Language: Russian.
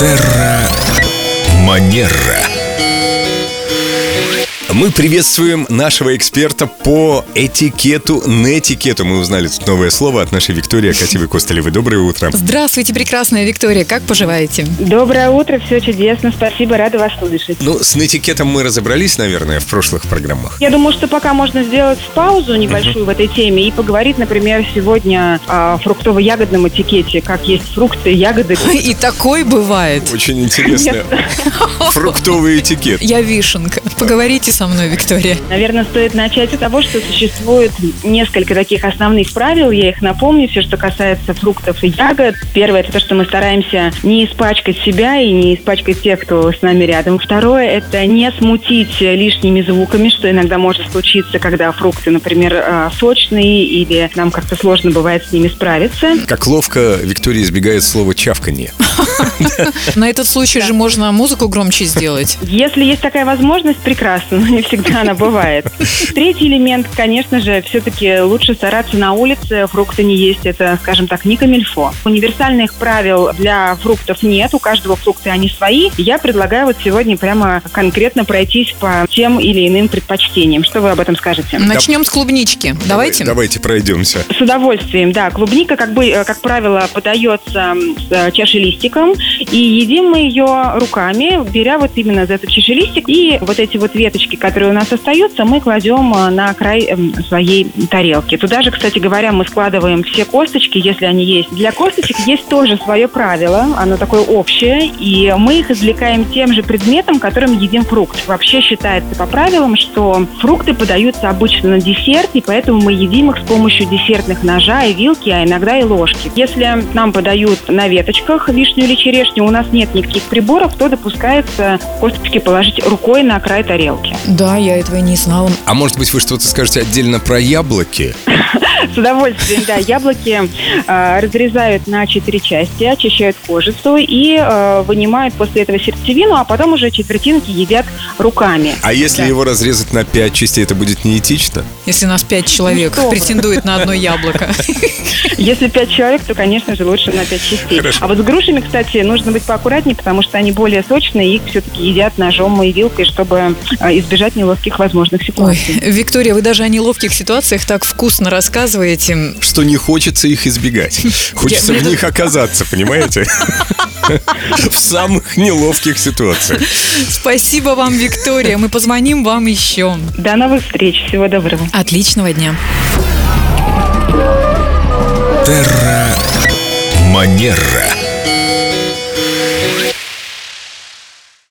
Терра Манера. Мы приветствуем нашего эксперта по этикету, нетикету. Мы узнали тут новое слово от нашей Виктории Акатьевой Костылевой. Доброе утро. Здравствуйте, прекрасная Виктория. Как поживаете? Доброе утро, все чудесно, спасибо, рада вас слышать. Ну, с нетикетом мы разобрались, наверное, в прошлых программах. Я думаю, что пока можно сделать паузу небольшую в этой теме и поговорить, например, сегодня о фруктово-ягодном этикете, как есть фрукты, ягоды. И такой бывает. Очень интересно. Фруктовый этикет. Я вишенка. Поговорите со мной, Виктория. Наверное, стоит начать с того, что существует несколько таких основных правил. Я их напомню, все, что касается фруктов и ягод. Первое, это то, что мы стараемся не испачкать себя и не испачкать тех, кто с нами рядом. Второе, это не смутить лишними звуками, что иногда может случиться, когда фрукты, например, э, сочные или нам как-то сложно бывает с ними справиться. Как ловко Виктория избегает слова чавканье. На этот случай же можно музыку громче сделать. Если есть такая возможность, прекрасно, но не всегда она бывает. Третий элемент, конечно же, все-таки лучше стараться на улице, фрукты не есть, это, скажем так, не камильфо. Универсальных правил для фруктов нет, у каждого фрукты они свои. Я предлагаю вот сегодня прямо конкретно пройтись по тем или иным предпочтениям. Что вы об этом скажете? Начнем с клубнички. Давайте. Давайте пройдемся. С удовольствием, да. Клубника, как бы, э, как правило, подается с э, чашелистиком, и едим мы ее руками, беря вот именно за этот чашелистик, и вот эти вот веточки, которые у нас остаются, мы кладем э, на край эм, своей тарелки. Туда же, кстати говоря, мы складываем все косточки, если они есть. Для косточек есть тоже свое правило, оно такое общее, и мы их извлекаем тем же предметом, которым едим фрукт. Вообще считается по правилам, что фрукты подаются обычно на десерт, и поэтому мы едим их с помощью десертных ножа и вилки, а иногда и ложки. Если нам подают на веточках вишню или черешню, у нас нет никаких приборов, то допускается косточки положить рукой на край тарелки. Да, я этого и не знала. А может быть, вы что-то скажете отдельно про яблоки? С удовольствием, да. Яблоки э, разрезают на четыре части, очищают кожицу и э, вынимают после этого сердцевину, а потом уже четвертинки едят руками. А если Да. его разрезать на пять частей, это будет неэтично? Если нас пять человек вы. претендует на одно яблоко. Если пять человек, то, конечно же, лучше на пять частей. Хорошо. А вот с грушами, кстати, нужно быть поаккуратнее, потому что они более сочные, и их все-таки едят ножом и вилкой, чтобы э, избежать неловких возможных Ой, ситуаций. Виктория, вы даже о неловких ситуациях так вкусно рассказываете. Что не хочется их избегать. Хочется в них оказаться, понимаете? В самых неловких ситуациях. Спасибо вам, Виктория. Мы позвоним вам еще. До новых встреч. Всего доброго. Отличного дня. Терра Манера.